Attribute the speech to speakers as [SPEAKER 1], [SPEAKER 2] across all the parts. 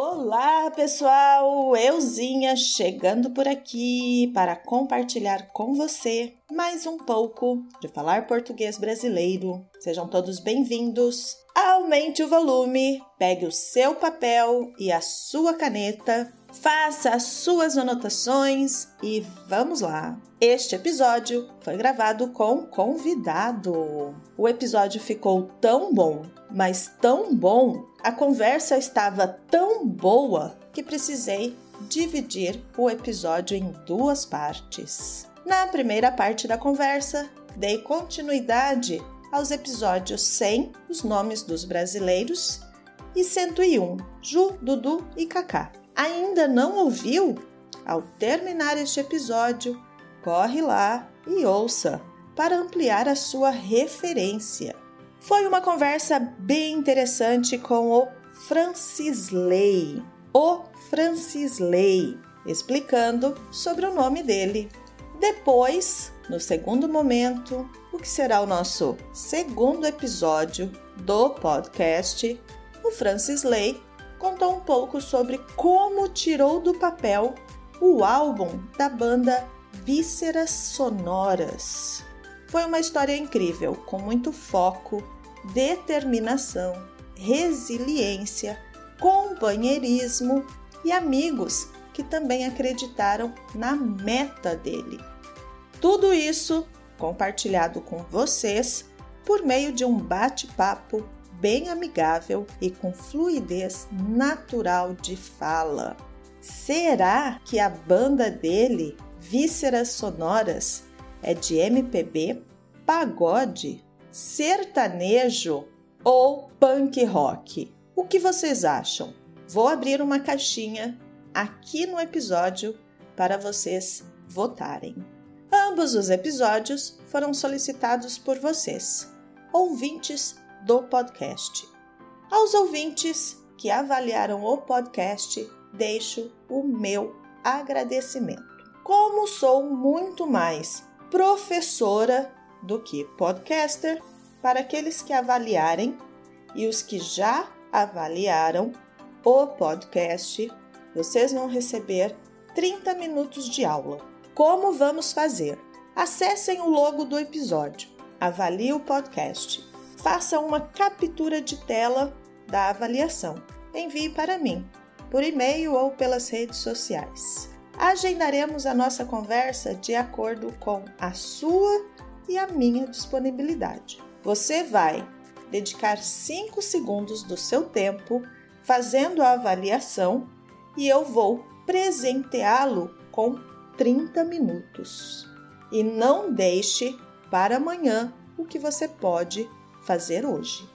[SPEAKER 1] Olá, pessoal! Euzinha chegando por aqui para compartilhar com você mais um pouco de falar português brasileiro. Sejam todos bem-vindos. Aumente o volume, pegue o seu papel e a sua caneta, faça as suas anotações e vamos lá! Este episódio foi gravado com convidado. O episódio ficou tão bom, mas tão bom, a conversa estava tão boa que precisei dividir o episódio em duas partes. Na primeira parte da conversa, dei continuidade aos episódios 100, os nomes dos brasileiros, e 101, Ju, Dudu e Kaká. Ainda não ouviu? Ao terminar este episódio, corre lá e ouça para ampliar a sua referência. Foi uma conversa bem interessante com o Francisley, o Francisley, explicando sobre o nome dele. Depois, no segundo momento, o que será o nosso segundo episódio do podcast, o Francisley contou um pouco sobre como tirou do papel o álbum da banda Vísceras Sonoras. Foi uma história incrível, com muito foco, determinação, resiliência, companheirismo e amigos que também acreditaram na meta dele. Tudo isso compartilhado com vocês por meio de um bate-papo bem amigável e com fluidez natural de fala. Será que a banda dele, Vísceras Sonoras, é de MPB, pagode, sertanejo ou punk rock? O que vocês acham? Vou abrir uma caixinha aqui no episódio para vocês votarem. Ambos os episódios foram solicitados por vocês, ouvintes do podcast. Aos ouvintes que avaliaram o podcast, deixo o meu agradecimento. Como sou muito mais professora do que podcaster, para aqueles que avaliarem e os que já avaliaram o podcast, vocês vão receber 30 minutos de aula. Como vamos fazer? Acessem o logo do episódio, avalie o podcast, faça uma captura de tela da avaliação, envie para mim, por e-mail ou pelas redes sociais agendaremos a nossa conversa de acordo com a sua e a minha disponibilidade. Você vai dedicar 5 segundos do seu tempo fazendo a avaliação e eu vou presenteá-lo com 30 minutos. E não deixe para amanhã o que você pode fazer hoje.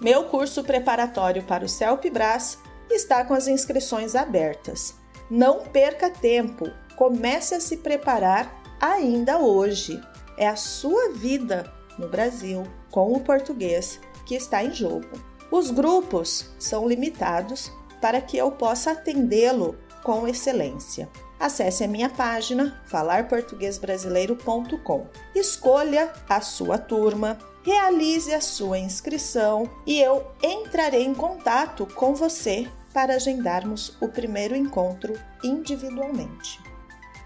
[SPEAKER 1] Meu curso preparatório para o CELPBRAS está com as inscrições abertas. Não perca tempo, comece a se preparar ainda hoje. É a sua vida no Brasil com o português que está em jogo. Os grupos são limitados para que eu possa atendê-lo com excelência. Acesse a minha página falarportuguesbrasileiro.com. Escolha a sua turma, realize a sua inscrição e eu entrarei em contato com você para agendarmos o primeiro encontro individualmente.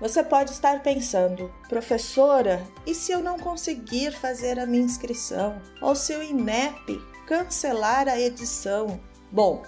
[SPEAKER 1] Você pode estar pensando, professora, e se eu não conseguir fazer a minha inscrição? Ou se o INEP cancelar a edição? Bom,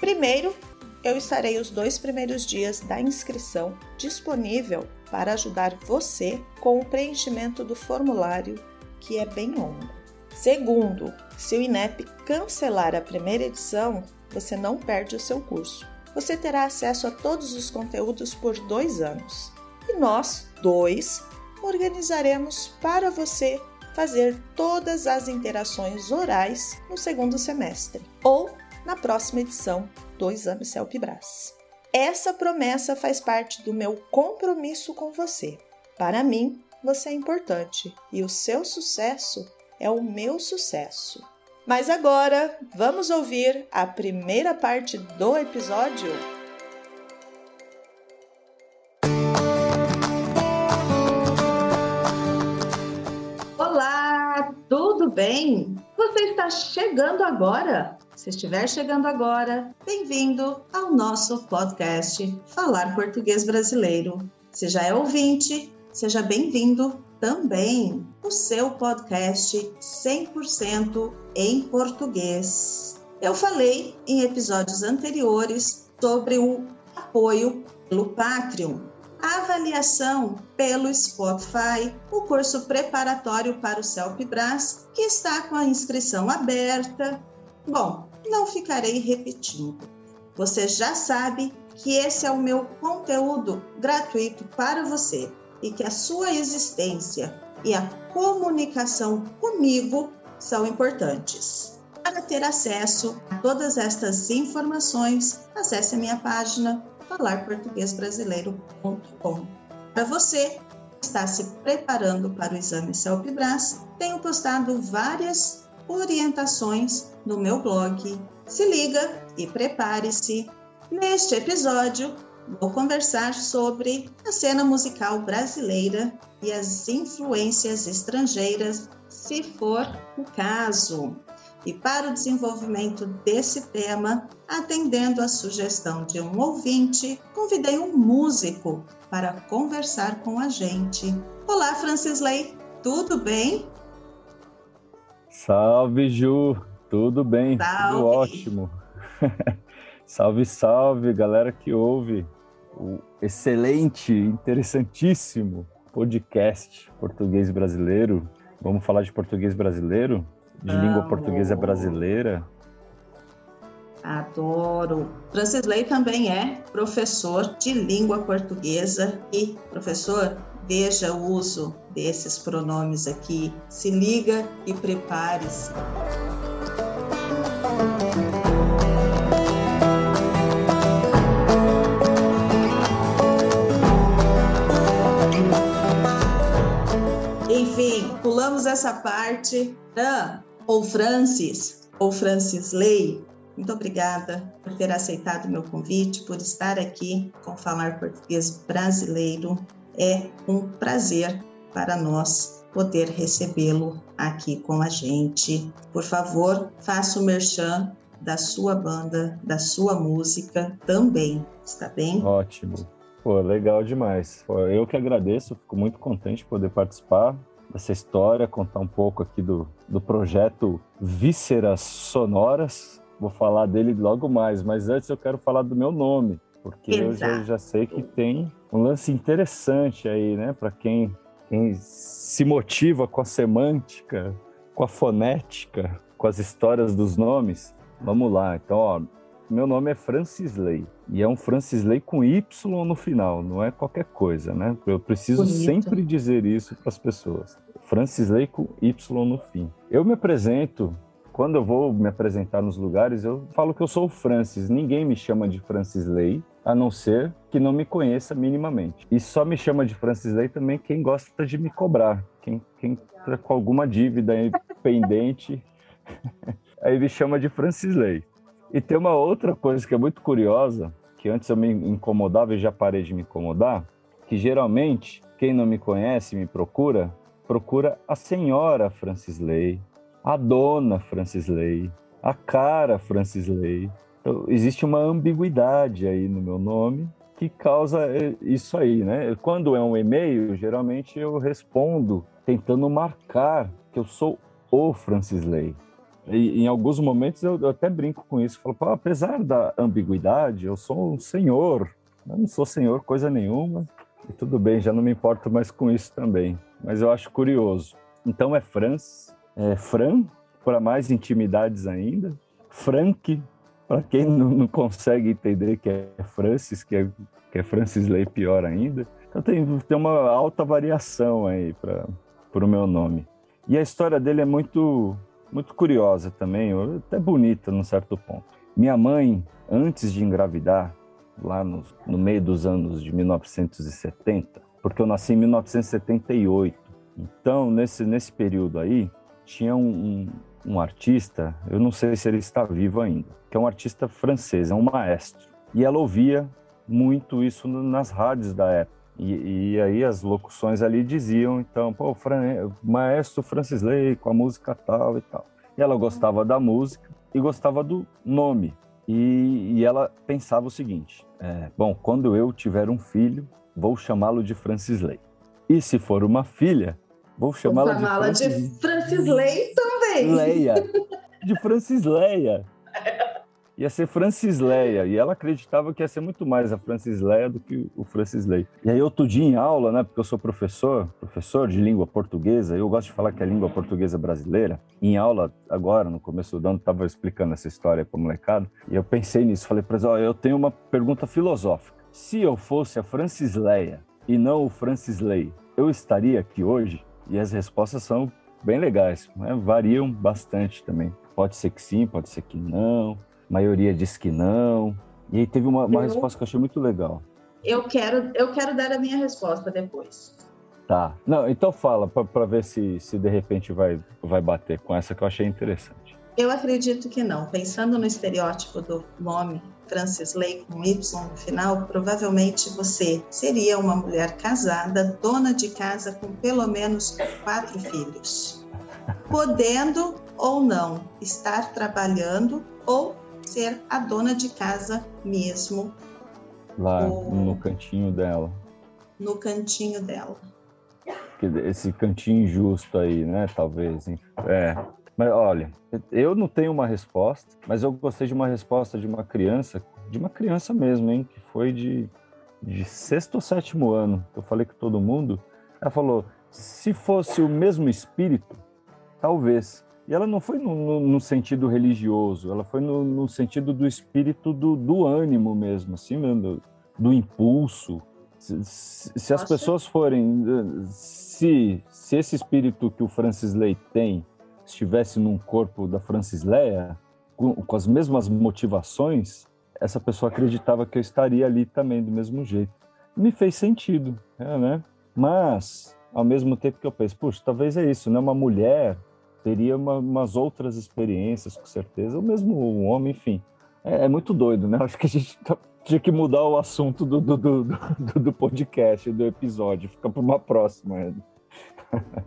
[SPEAKER 1] primeiro eu estarei os dois primeiros dias da inscrição disponível para ajudar você com o preenchimento do formulário, que é bem longo. Segundo, se o INEP cancelar a primeira edição, você não perde o seu curso. Você terá acesso a todos os conteúdos por dois anos. E nós, dois, organizaremos para você fazer todas as interações orais no segundo semestre ou na próxima edição do Exame CELPE-BRAS. Essa promessa faz parte do meu compromisso com você. Para mim, você é importante e o seu sucesso é o meu sucesso. Mas agora vamos ouvir a primeira parte do episódio. Olá, tudo bem? Você está chegando agora Se estiver chegando agora, bem-vindo ao nosso podcast Falar Português Brasileiro. Se já é ouvinte, seja bem-vindo também o seu podcast 100% em português. Eu falei em episódios anteriores sobre o apoio pelo Patreon, a avaliação pelo Spotify, o curso preparatório para o CELPBRAS, que está com a inscrição aberta. Bom, não ficarei repetindo. Você já sabe que esse é o meu conteúdo gratuito para você e que a sua existência e a comunicação comigo são importantes. Para ter acesso a todas estas informações, acesse a minha página falarportuguesbrasileiro.com. Para você que está se preparando para o exame CELPE-BRAS, tenho postado várias orientações no meu blog. Se liga e prepare-se. Neste episódio, vou conversar sobre a cena musical brasileira e as influências estrangeiras, se for o caso. E para o desenvolvimento desse tema, atendendo a sugestão de um ouvinte, convidei um músico para conversar com a gente. Olá, Francisley, tudo bem?
[SPEAKER 2] Salve, Ju, tudo bem? Salve. Tudo ótimo. salve, salve, galera que ouve o excelente, interessantíssimo podcast português brasileiro. Vamos falar de português brasileiro? de língua portuguesa brasileira.
[SPEAKER 1] Adoro. Francisley também é professor de língua portuguesa e professor, veja o uso desses pronomes aqui. Se liga e prepare-se. Enfim, pulamos essa parte. Ah, ou Francis, ou Francis Lei, muito obrigada por ter aceitado meu convite, por estar aqui com Falar Português Brasileiro. É um prazer para nós poder recebê-lo aqui com a gente. Por favor, faça o merchan da sua banda, da sua música também, está bem?
[SPEAKER 2] Ótimo. Pô, legal demais. Eu que agradeço, fico muito contente de poder participar dessa história, contar um pouco aqui do, do projeto Vísceras Sonoras. Vou falar dele logo mais, mas antes eu quero falar do meu nome, porque Exato. eu já, já sei que tem um lance interessante aí, né, para quem, quem se motiva com a semântica, com a fonética, com as histórias dos nomes. Vamos lá, então, ó, meu nome é Francis Lay. E é um Francis Lay com Y no final, não é qualquer coisa, né? Eu preciso Bonito. sempre dizer isso para as pessoas. Francis Lay com Y no fim. Eu me apresento, quando eu vou me apresentar nos lugares, eu falo que eu sou o Francis. Ninguém me chama de Francis Lay, a não ser que não me conheça minimamente. E só me chama de Francis Lay também quem gosta de me cobrar, quem, quem tá com alguma dívida pendente, aí me chama de Francis Lay. E tem uma outra coisa que é muito curiosa, que antes eu me incomodava e já parei de me incomodar, que geralmente quem não me conhece me procura, procura a senhora Francis Lay, a dona Francis Lay, a cara Francis Lay. Então, existe uma ambiguidade aí no meu nome que causa é, isso aí, né? Quando é um e-mail, geralmente eu respondo tentando marcar que eu sou o Francis Lay. E, em alguns momentos eu, eu até brinco com isso, falo, apesar da ambiguidade, eu sou um senhor, eu não sou senhor coisa nenhuma, e tudo bem, já não me importo mais com isso também, mas eu acho curioso. Então é Franz, é Fran, para mais intimidades ainda, Frank, para quem não, não, consegue entender que é Francis, que é, que é Francis Lay pior ainda. Então tem, tem uma alta variação aí para o meu nome. E a história dele é muito muito curiosa também, até bonita num certo ponto. Minha mãe, antes de engravidar, lá no, no meio dos anos de 1970, porque eu nasci em 1978, então nesse, nesse período aí, tinha um, um, artista, eu não sei se ele está vivo ainda, que é um artista francês, é um maestro. E ela ouvia muito isso nas rádios da época. E, e, aí as locuções ali diziam, então, pô, Fran, maestro Francis Lay com a música tal e tal. E ela gostava da música e gostava do nome. E, e ela pensava o seguinte: é, bom, quando eu tiver um filho, vou chamá-lo de Francisley. E se for uma filha, vou chamá-la
[SPEAKER 1] chamá de, Francis... de Francisley também.
[SPEAKER 2] Leia. De Francisleia. Ia ser Francisleia. E ela acreditava que ia ser muito mais a Francisleia do que o Francisley. E aí, outro dia em aula, né? Porque eu sou professor, professor de língua portuguesa, eu gosto de falar que é a língua portuguesa brasileira. Em aula, agora, no começo do ano, estava explicando essa história para o molecado. E eu pensei nisso. Falei para eles: ó, eu tenho uma pergunta filosófica. Se eu fosse a Francisleia e não o Francisley, eu estaria aqui hoje? E as respostas são bem legais, né? variam bastante também. Pode ser que sim, pode ser que não maioria diz que não. E aí teve uma, uma eu, resposta que eu achei muito legal.
[SPEAKER 1] Eu quero, eu quero dar a minha resposta depois.
[SPEAKER 2] Tá. Não, então fala, para ver se, se de repente vai, vai bater com essa que eu achei interessante.
[SPEAKER 1] Eu acredito que não. Pensando no estereótipo do nome Francis Lay com Y no final, provavelmente você seria uma mulher casada, dona de casa com pelo menos quatro filhos. Podendo ou não estar trabalhando ou ser a dona de casa mesmo.
[SPEAKER 2] Lá no cantinho dela.
[SPEAKER 1] No cantinho dela.
[SPEAKER 2] Esse cantinho injusto aí, né? Talvez. É. Mas olha, eu não tenho uma resposta, mas eu gostei de uma resposta de uma criança, de uma criança mesmo, hein? Que foi de, de sexto ou sétimo ano. Eu falei com todo mundo. Ela falou: se fosse o mesmo espírito, talvez. E ela não foi no, no, no sentido religioso, ela foi no, no sentido do espírito do, do, ânimo mesmo, assim, do, do impulso. Se, se as pessoas forem, se, se esse espírito que o Francis Lay tem estivesse num corpo da Francis Leia, com, com as mesmas motivações, essa pessoa acreditava que eu estaria ali também do mesmo jeito. Me fez sentido, é, né? Mas, ao mesmo tempo que eu penso, puxa, talvez é isso, né? Uma mulher teria uma, umas outras experiências, com certeza, ou mesmo um homem, enfim. É, é muito doido, né? Acho que a gente tá, tinha que mudar o assunto do, do, do, do, do podcast, do episódio, fica para uma próxima.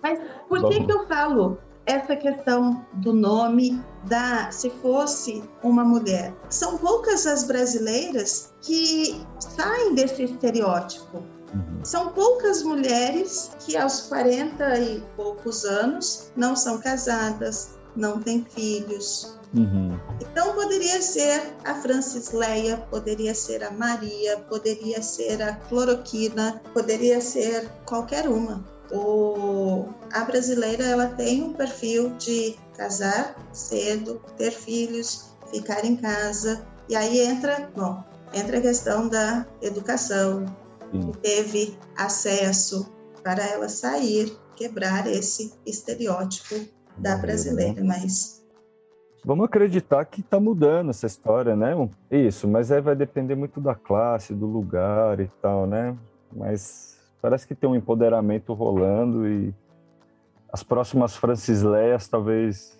[SPEAKER 1] Mas por que, que eu falo essa questão do nome da se fosse uma mulher? São poucas as brasileiras que saem desse estereótipo Uhum. São poucas mulheres que aos 40 e poucos anos não são casadas, não têm filhos. Uhum. Então poderia ser a Francisleia, poderia ser a Maria, poderia ser a Cloroquina, poderia ser qualquer uma. O, a brasileira ela tem um perfil de casar cedo, ter filhos, ficar em casa e aí entra, bom, entra a questão da educação, Sim. teve acesso para ela sair, quebrar esse estereótipo da brasileira, mas
[SPEAKER 2] Vamos acreditar que está mudando essa história, né? Isso, mas aí vai depender muito da classe, do lugar e tal, né? Mas parece que tem um empoderamento rolando e as próximas Francisleias talvez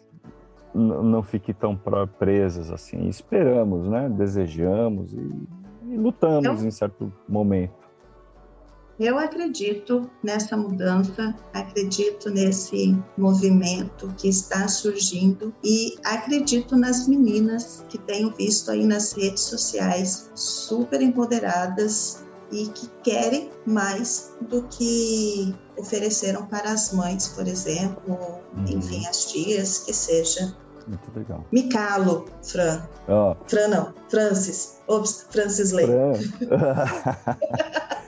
[SPEAKER 2] não fiquem tão presas assim. Esperamos, né? Desejamos e, e lutamos em certo momento.
[SPEAKER 1] Eu acredito nessa mudança, acredito nesse movimento que está surgindo e acredito nas meninas que tenho visto aí nas redes sociais super empoderadas e que querem mais do que ofereceram para as mães, por exemplo, uhum. enfim, as tias, que seja.
[SPEAKER 2] Muito legal.
[SPEAKER 1] Me calo, Fran. Oh. Fran não, Francis. Ops, Francis Lei. Fran.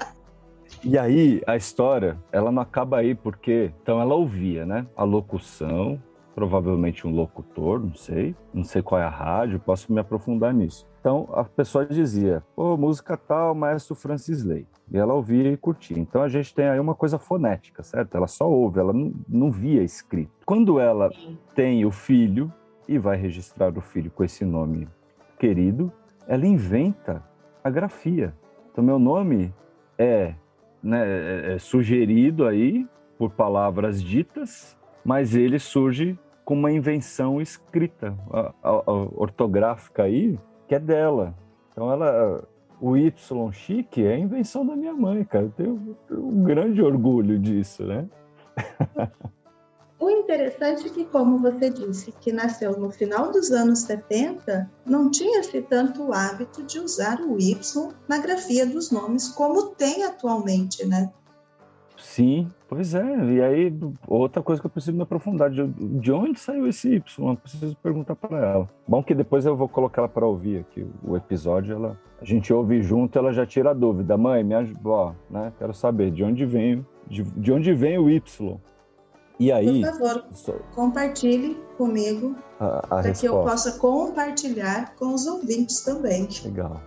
[SPEAKER 2] E aí a história, ela não acaba aí porque então ela ouvia, né? A locução, provavelmente um locutor, não sei, não sei qual é a rádio, posso me aprofundar nisso. Então a pessoa dizia, pô, música tal, maestro Francis Lay. E ela ouvia e curtia. Então a gente tem aí uma coisa fonética, certo? Ela só ouve, ela não, não via escrito. Quando ela tem o filho e vai registrar o filho com esse nome querido, ela inventa a grafia. Então meu nome é né, é, é sugerido aí por palavras ditas, mas ele surge com uma invenção escrita, a, a, a ortográfica aí, que é dela. Então ela, o Y chique é invenção da minha mãe, cara. Eu tenho, tenho um grande orgulho disso, né?
[SPEAKER 1] O interessante é que, como você disse, que nasceu no final dos anos 70, não tinha-se tanto o hábito de usar o Y na grafia dos nomes como tem atualmente, né?
[SPEAKER 2] Sim, pois é. E aí, outra coisa que eu preciso me aprofundar: de, de onde saiu esse Y? Eu preciso perguntar para ela. Bom, que depois eu vou colocar ela para ouvir aqui o episódio. Ela, a gente ouve junto, ela já tira a dúvida. Mãe, me ajuda, né? Quero saber de onde vem, de, de onde vem o Y. E aí.
[SPEAKER 1] Por favor, só... compartilhe comigo para que eu possa compartilhar com os ouvintes também.
[SPEAKER 2] Legal.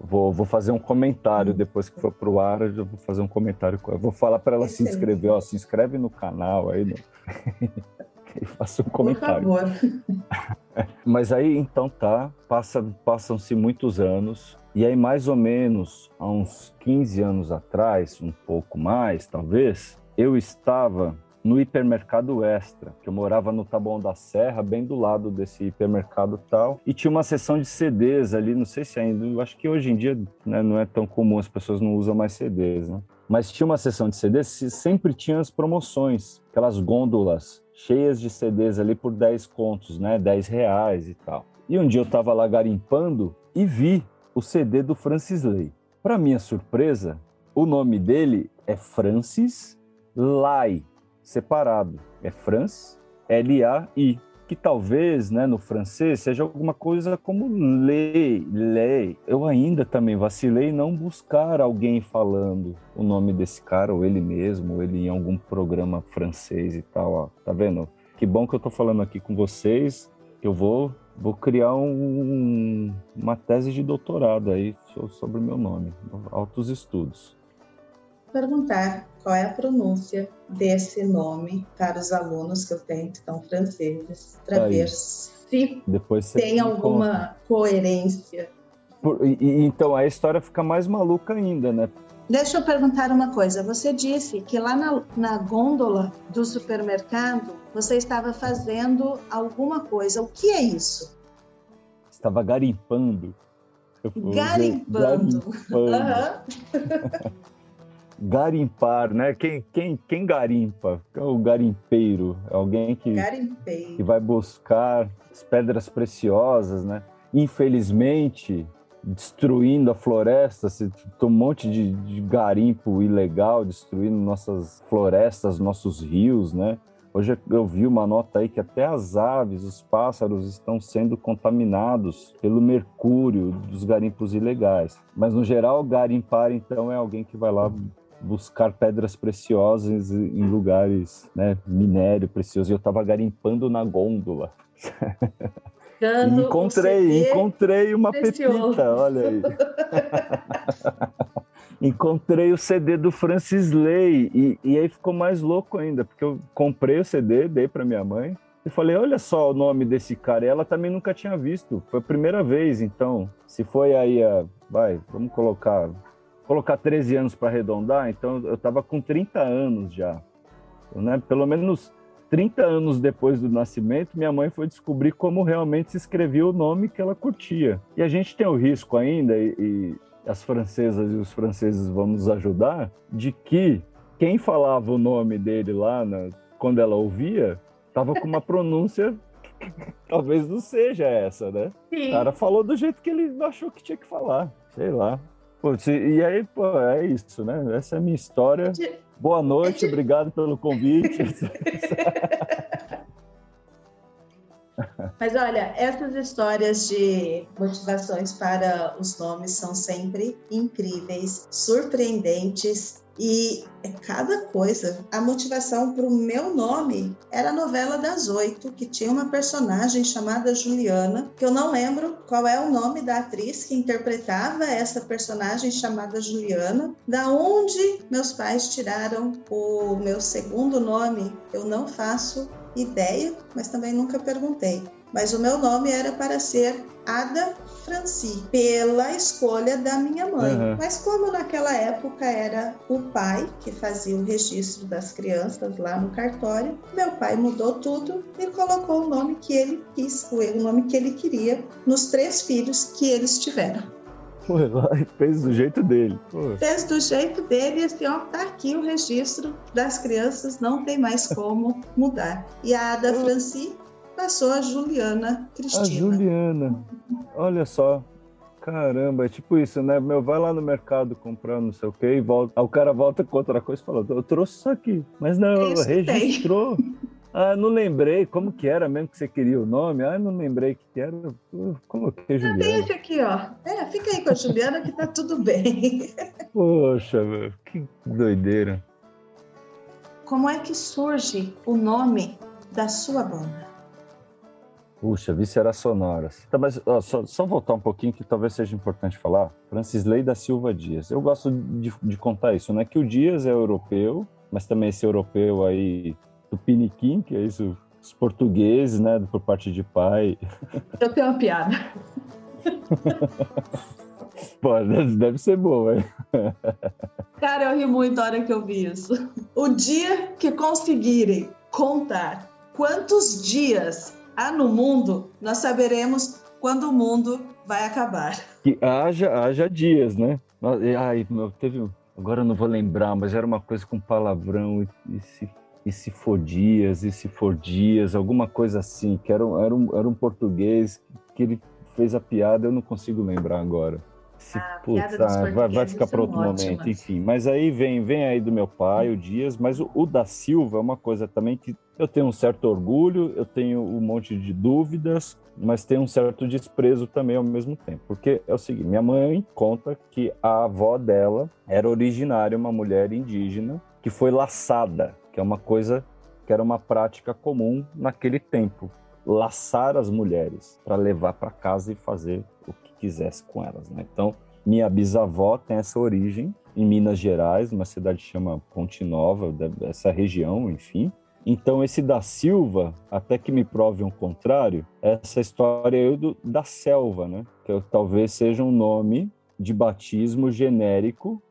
[SPEAKER 2] Vou, vou fazer um comentário hum. depois que for para o ar. Eu vou fazer um comentário. Eu vou falar para ela Excelente. se inscrever. Ó, se inscreve no canal aí. No... e faça um comentário.
[SPEAKER 1] Por favor.
[SPEAKER 2] Mas aí então tá, passa, passam-se muitos anos, e aí mais ou menos há uns 15 anos atrás, um pouco mais talvez, eu estava no hipermercado Extra, que eu morava no Taboão da Serra, bem do lado desse hipermercado tal, e tinha uma seção de CDs ali, não sei se ainda, eu acho que hoje em dia né, não é tão comum, as pessoas não usam mais CDs, né? Mas tinha uma seção de CDs, sempre tinha as promoções, aquelas gôndolas cheias de CDs ali por 10 contos, né, 10 reais e tal. E um dia eu estava lá garimpando e vi o CD do Francis Lay. Para minha surpresa, o nome dele é Francis Lai, separado. É France, L-A-I, que talvez, né, no francês, seja alguma coisa como lei, lei. Eu ainda também vacilei não buscar alguém falando o nome desse cara, ou ele mesmo, ou ele em algum programa francês e tal, ó. Tá vendo? Que bom que eu tô falando aqui com vocês. Eu vou, vou criar um, uma tese de doutorado aí sobre o meu nome, altos estudos
[SPEAKER 1] perguntar qual é a pronúncia desse nome para os alunos que eu tenho que estão franceses, para ver se Depois tem alguma conta. coerência.
[SPEAKER 2] Por, e, então a história fica mais maluca ainda, né?
[SPEAKER 1] Deixa eu perguntar uma coisa. Você disse que lá na, na gôndola do supermercado você estava fazendo alguma coisa. O que é isso?
[SPEAKER 2] Estava garimpando.
[SPEAKER 1] Garimpando. garimpando.
[SPEAKER 2] Uhum. garimpar, né? Quem, quem, quem garimpa? É o garimpeiro, é alguém que, que vai buscar as pedras preciosas, né? Infelizmente, destruindo a floresta, tem um monte de, de garimpo ilegal destruindo nossas florestas, nossos rios, né? Hoje eu vi uma nota aí que até as aves, os pássaros estão sendo contaminados pelo mercúrio dos garimpos ilegais. Mas no geral, garimpar então é alguém que vai lá buscar pedras preciosas em lugares, né, minério precioso. E eu estava garimpando na gôndola. encontrei, encontrei uma precioso. pepita, olha aí. encontrei o CD do Francis Lay e, e aí ficou mais louco ainda, porque eu comprei o CD, dei para minha mãe e falei, olha só o nome desse cara. E ela também nunca tinha visto, foi a primeira vez, então, se foi aí a, vai, vamos colocar colocar 13 anos para arredondar, então eu estava com 30 anos já. Né? Pelo menos 30 anos depois do nascimento, minha mãe foi descobrir como realmente se escrevia o nome que ela curtia. E a gente tem o risco ainda, e, e as francesas e os franceses vão nos ajudar, de que quem falava o nome dele lá, na, quando ela ouvia, estava com uma pronúncia talvez não seja essa, né? Sim. O cara falou do jeito que ele achou que tinha que falar. Sei lá. Pô, e aí, pô, é isso, né? Essa é a minha história. Boa noite, obrigado pelo convite.
[SPEAKER 1] Mas olha, essas histórias de motivações para os nomes são sempre incríveis, surpreendentes e é cada coisa. A motivação para o meu nome era a novela das oito, que tinha uma personagem chamada Juliana, que eu não lembro qual é o nome da atriz que interpretava essa personagem chamada Juliana. Da onde meus pais tiraram o meu segundo nome, eu não faço ideia, mas também nunca perguntei mas o meu nome era para ser Ada Franci, pela escolha da minha mãe. Uhum. Mas como naquela época era o pai que fazia o registro das crianças lá no cartório, meu pai mudou tudo e colocou o nome que ele quis, o nome que ele queria nos três filhos que eles tiveram.
[SPEAKER 2] Foi lá e fez do jeito dele.
[SPEAKER 1] Pô. Fez do jeito dele e assim, ó, tá aqui o registro das crianças, não tem mais como mudar. E a Ada Franci passou a Juliana Cristina. A
[SPEAKER 2] Juliana. Olha só. Caramba, é tipo isso, né? Meu, vai lá no mercado comprar não sei o quê e volta. Aí o cara volta com outra coisa e fala, eu trouxe isso aqui. Mas não, isso registrou. Tem. Ah, não lembrei como que era mesmo que você queria o nome. Ah, não lembrei que era. Coloquei Juliana.
[SPEAKER 1] Deixa aqui, ó. É, fica aí com a Juliana que tá tudo bem.
[SPEAKER 2] Poxa, que doideira.
[SPEAKER 1] Como é que surge o nome da sua banda?
[SPEAKER 2] Puxa, Vísceras Sonoras. Tá, mas ó, só, só, voltar um pouquinho que talvez seja importante falar. Francisley da Silva Dias. Eu gosto de, de contar isso, né? Que o Dias é europeu, mas também esse europeu aí Tupiniquim, que é isso, os portugueses, né, por parte de pai.
[SPEAKER 1] Eu tenho uma piada.
[SPEAKER 2] Pô, deve ser boa, hein?
[SPEAKER 1] Cara, eu ri muito a hora que eu vi isso. O dia que conseguirem contar quantos dias há no mundo, nós saberemos quando o mundo vai acabar.
[SPEAKER 2] Que haja, haja dias, né? Ai, meu, teve. Agora eu não vou lembrar, mas era uma coisa com palavrão e, e se e se for dias, e se for dias, alguma coisa assim, que era, era, um, era um português que ele fez a piada, eu não consigo lembrar agora. Se, ah, putz, ah, vai, vai, ficar para outro ótimas. momento, enfim. Mas aí vem, vem aí do meu pai, o Dias, mas o, o, da Silva é uma coisa também que eu tenho um certo orgulho, eu tenho um monte de dúvidas, mas tenho um certo desprezo também ao mesmo tempo. Porque é o seguinte, minha mãe conta que a avó dela era originária, uma mulher indígena, que foi laçada que é uma coisa que era uma prática comum naquele tempo, laçar as mulheres para levar para casa e fazer o que quisesse com elas, né? Então, minha bisavó tem essa origem em Minas Gerais, uma cidade que chama Ponte Nova, dessa região, enfim. Então, esse da Silva, até que me prove um contrário, essa história eu do, da selva, né? Que eu, talvez seja um nome de batismo genérico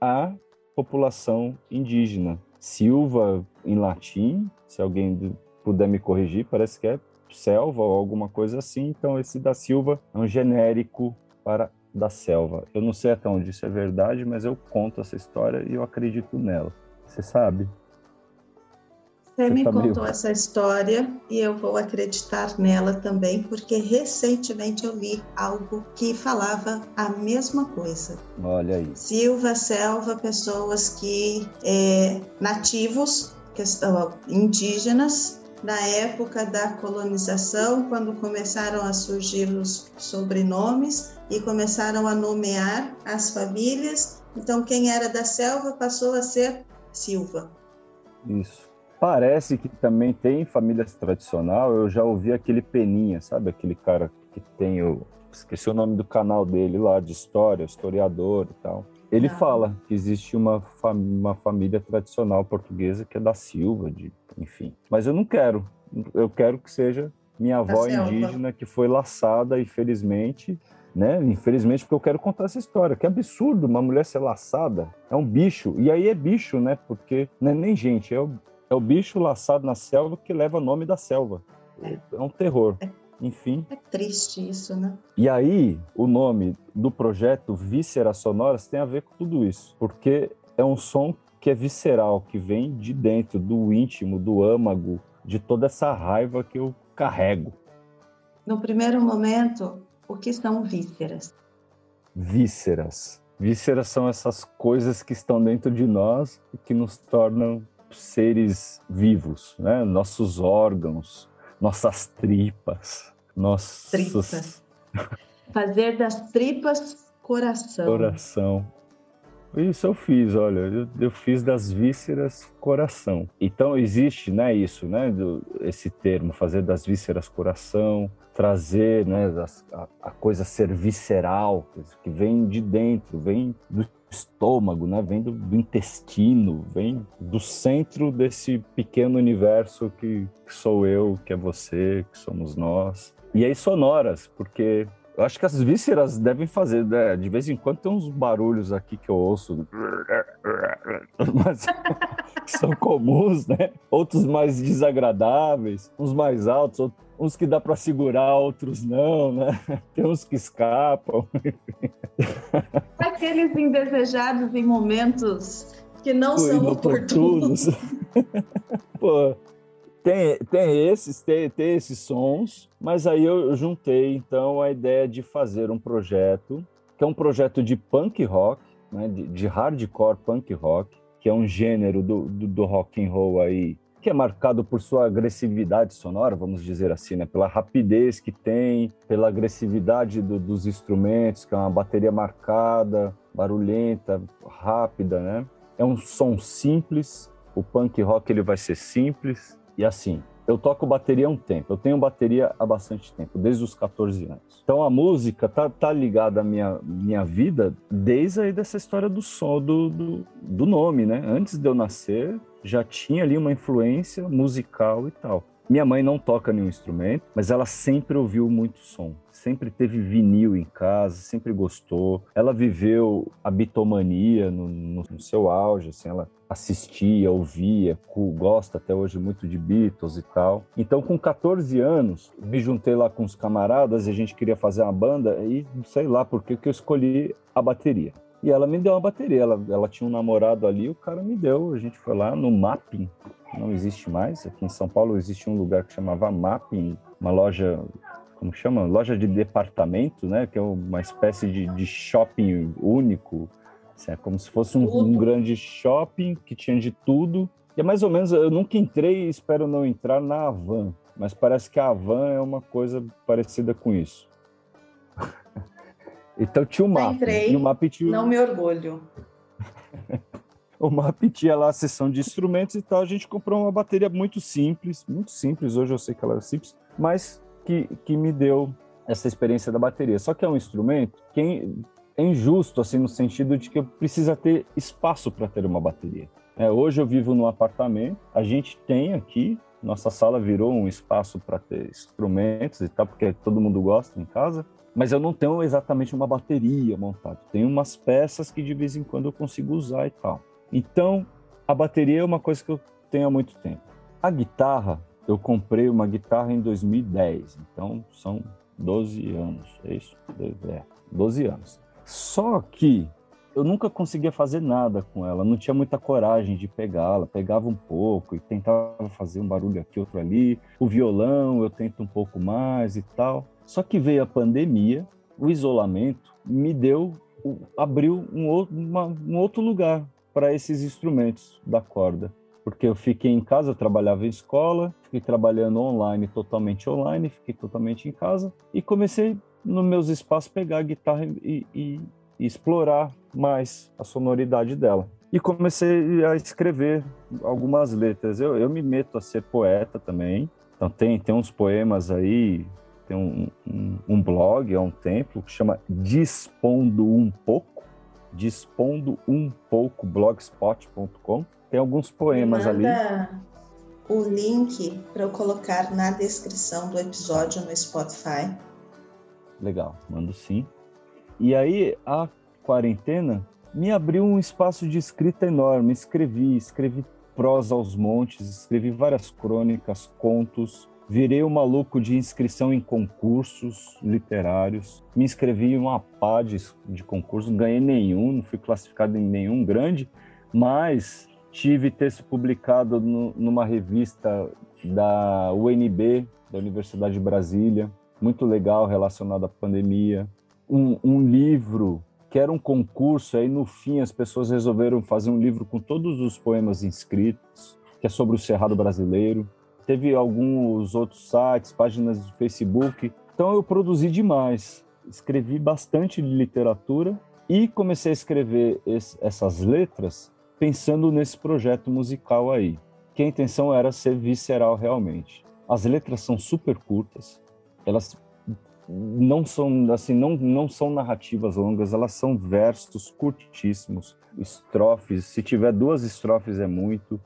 [SPEAKER 2] à população indígena. Silva em latim, se alguém puder me corrigir, parece que é selva ou alguma coisa assim. Então, esse da Silva é um genérico para da selva. Eu não sei até onde isso é verdade, mas eu conto essa história e eu acredito nela. Você sabe?
[SPEAKER 1] Você, me contou essa história e eu vou acreditar nela também, porque recentemente eu li algo que falava a mesma coisa.
[SPEAKER 2] Olha aí.
[SPEAKER 1] Silva, selva, pessoas que é, nativos, questão indígenas, na época da colonização, quando começaram a surgir os sobrenomes e começaram a nomear as famílias. Então, quem era da selva passou a ser Silva.
[SPEAKER 2] Isso. Parece que também tem famílias tradicional. Eu já ouvi aquele Peninha, sabe? Aquele cara que tem o. Esqueci o nome do canal dele lá, de história, historiador e tal. Ele ah. fala que existe uma, fam uma família tradicional portuguesa que é da Silva, de, enfim. Mas eu não quero. Eu quero que seja minha avó indígena que foi laçada, infelizmente, né? Infelizmente, porque eu quero contar essa história. Que absurdo uma mulher ser laçada. É um bicho. E aí é bicho, né? Porque não é nem gente, é o é o bicho laçado na selva que leva o nome da selva. É, é um terror. É, Enfim.
[SPEAKER 1] É triste isso, né?
[SPEAKER 2] E aí, o nome do projeto Vísceras Sonoras tem a ver com tudo isso. Porque é um som que é visceral, que vem de dentro, do íntimo, do âmago, de toda essa raiva que eu carrego.
[SPEAKER 1] No primeiro momento, o que são vísceras?
[SPEAKER 2] Vísceras. Vísceras são essas coisas que estão dentro de nós e que nos tornam seres vivos, né? Nossos órgãos, nossas tripas, nossos...
[SPEAKER 1] Tripas. Fazer das tripas coração.
[SPEAKER 2] Coração. Isso eu fiz, olha, eu, eu, fiz das vísceras coração. Então existe, né, isso, né, do, esse termo, fazer das vísceras coração, trazer, né, a, a coisa ser visceral, que vem de dentro, vem do estômago, né? Vem do, do, intestino, vem do centro desse pequeno universo que, que sou eu, que é você, que somos nós. E aí sonoras, porque eu acho que as vísceras devem fazer, né? De vez em quando tem uns barulhos aqui que eu ouço, mas são comuns, né? Outros mais desagradáveis, uns mais altos, outros uns que dá para segurar, outros não, né? Tem uns que escapam.
[SPEAKER 1] Aqueles indesejados em momentos que não Foi são oportunos.
[SPEAKER 2] Pô, tem, tem esses, tem, tem esses sons, mas aí eu juntei então a ideia de fazer um projeto, que é um projeto de punk rock, né, de, de hardcore punk rock, que é um gênero do, do, do rock and roll aí que é marcado por sua agressividade sonora, vamos dizer assim, né? pela rapidez que tem, pela agressividade do, dos instrumentos, que é uma bateria marcada, barulhenta, rápida, né? É um som simples, o punk rock ele vai ser simples e assim. Eu toco bateria há um tempo, eu tenho bateria há bastante tempo, desde os 14 anos. Então a música tá, tá ligada à minha, minha vida desde aí dessa história do som, do, do, do nome, né? Antes de eu nascer, já tinha ali uma influência musical e tal. Minha mãe não toca nenhum instrumento, mas ela sempre ouviu muito som. Sempre teve vinil em casa, sempre gostou. Ela viveu a bitomania no, no seu auge, assim, ela assistia, ouvia, gosta até hoje muito de Beatles e tal. Então, com 14 anos, me juntei lá com os camaradas e a gente queria fazer uma banda e sei lá por que eu escolhi a bateria. E ela me deu uma bateria. Ela, ela tinha um namorado ali, o cara me deu. A gente foi lá no Mapping, não existe mais. Aqui em São Paulo existe um lugar que chamava Mapping, uma loja, como chama? Loja de departamento, né? Que é uma espécie de, de shopping único. Assim, é como se fosse um, um grande shopping que tinha de tudo. E é mais ou menos, eu nunca entrei e espero não entrar na Avan, mas parece que a Avan é uma coisa parecida com isso. Então tinha o mapa.
[SPEAKER 1] Entrei, e o mapa tinha... não me orgulho.
[SPEAKER 2] o mapa tinha lá a seção de instrumentos e tal. A gente comprou uma bateria muito simples, muito simples. Hoje eu sei que ela é simples, mas que, que me deu essa experiência da bateria. Só que é um instrumento que é injusto, assim, no sentido de que precisa ter espaço para ter uma bateria. É, hoje eu vivo num apartamento, a gente tem aqui, nossa sala virou um espaço para ter instrumentos e tal, porque todo mundo gosta em casa mas eu não tenho exatamente uma bateria montada. Tenho umas peças que de vez em quando eu consigo usar e tal. Então, a bateria é uma coisa que eu tenho há muito tempo. A guitarra, eu comprei uma guitarra em 2010, então são 12 anos, é isso? É, 12 anos. Só que eu nunca conseguia fazer nada com ela, não tinha muita coragem de pegá-la. Pegava um pouco e tentava fazer um barulho aqui, outro ali. O violão eu tento um pouco mais e tal. Só que veio a pandemia, o isolamento me deu, abriu um outro, uma, um outro lugar para esses instrumentos da corda. Porque eu fiquei em casa, eu trabalhava em escola, fiquei trabalhando online, totalmente online, fiquei totalmente em casa e comecei nos meus espaços pegar a guitarra e, e, e explorar mais a sonoridade dela. E comecei a escrever algumas letras. Eu, eu me meto a ser poeta também. Então tem, tem uns poemas aí tem um, um, um blog há um tempo que chama Dispondo Um Pouco, Dispondo Um Pouco, blogspot.com. Tem alguns poemas ali.
[SPEAKER 1] o link para eu colocar na descrição do episódio no Spotify.
[SPEAKER 2] Legal, mando sim. E aí a quarentena me abriu um espaço de escrita enorme. Escrevi, escrevi prosa aos montes, escrevi várias crônicas, contos, Virei o um maluco de inscrição em concursos literários. Me inscrevi em uma pá de, de não ganhei nenhum, não fui classificado em nenhum grande, mas tive texto publicado no, numa revista da UNB, da Universidade de Brasília, muito legal relacionado à pandemia. Um, um livro que era um concurso, aí no fim as pessoas resolveram fazer um livro com todos os poemas inscritos, que é sobre o Cerrado Brasileiro teve alguns outros sites, páginas de Facebook. Então eu produzi demais, escrevi bastante de literatura e comecei a escrever esse, essas letras pensando nesse projeto musical aí, que a intenção era ser visceral realmente. As letras são super curtas, elas não são assim, não, não são narrativas longas, elas são versos curtíssimos, estrofes. Se tiver duas estrofes é muito,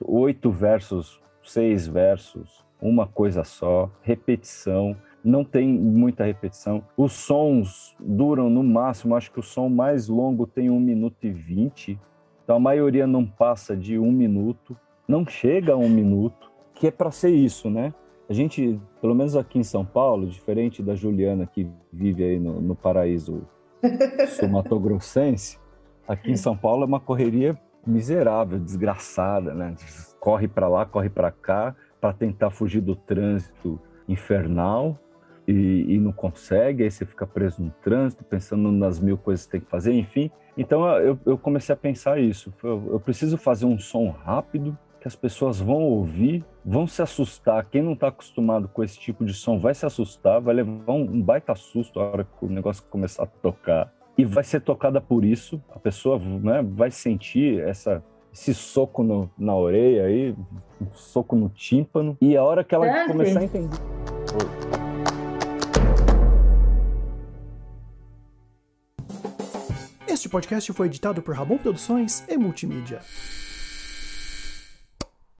[SPEAKER 2] oito versos seis versos, uma coisa só, repetição, não tem muita repetição. Os sons duram no máximo, acho que o som mais longo tem um minuto e vinte, então a maioria não passa de um minuto, não chega a um minuto, que é para ser isso, né? A gente, pelo menos aqui em São Paulo, diferente da Juliana que vive aí no, no paraíso sul-mato-grossense, aqui em São Paulo é uma correria miserável, desgraçada, né? Corre para lá, corre para cá para tentar fugir do trânsito infernal e, e, não consegue, aí você fica preso no trânsito, pensando nas mil coisas que tem que fazer, enfim. Então eu, eu comecei a pensar isso. Eu, eu, preciso fazer um som rápido que as pessoas vão ouvir, vão se assustar. Quem não está acostumado com esse tipo de som vai se assustar, vai levar um, baita susto a hora que o negócio começar a tocar. E vai ser tocada por isso, a pessoa né, vai sentir essa, esse soco no, na orelha aí, um soco no tímpano, e a hora que ela é, começar a entender.
[SPEAKER 3] Este podcast foi editado por Rabon Produções e Multimídia.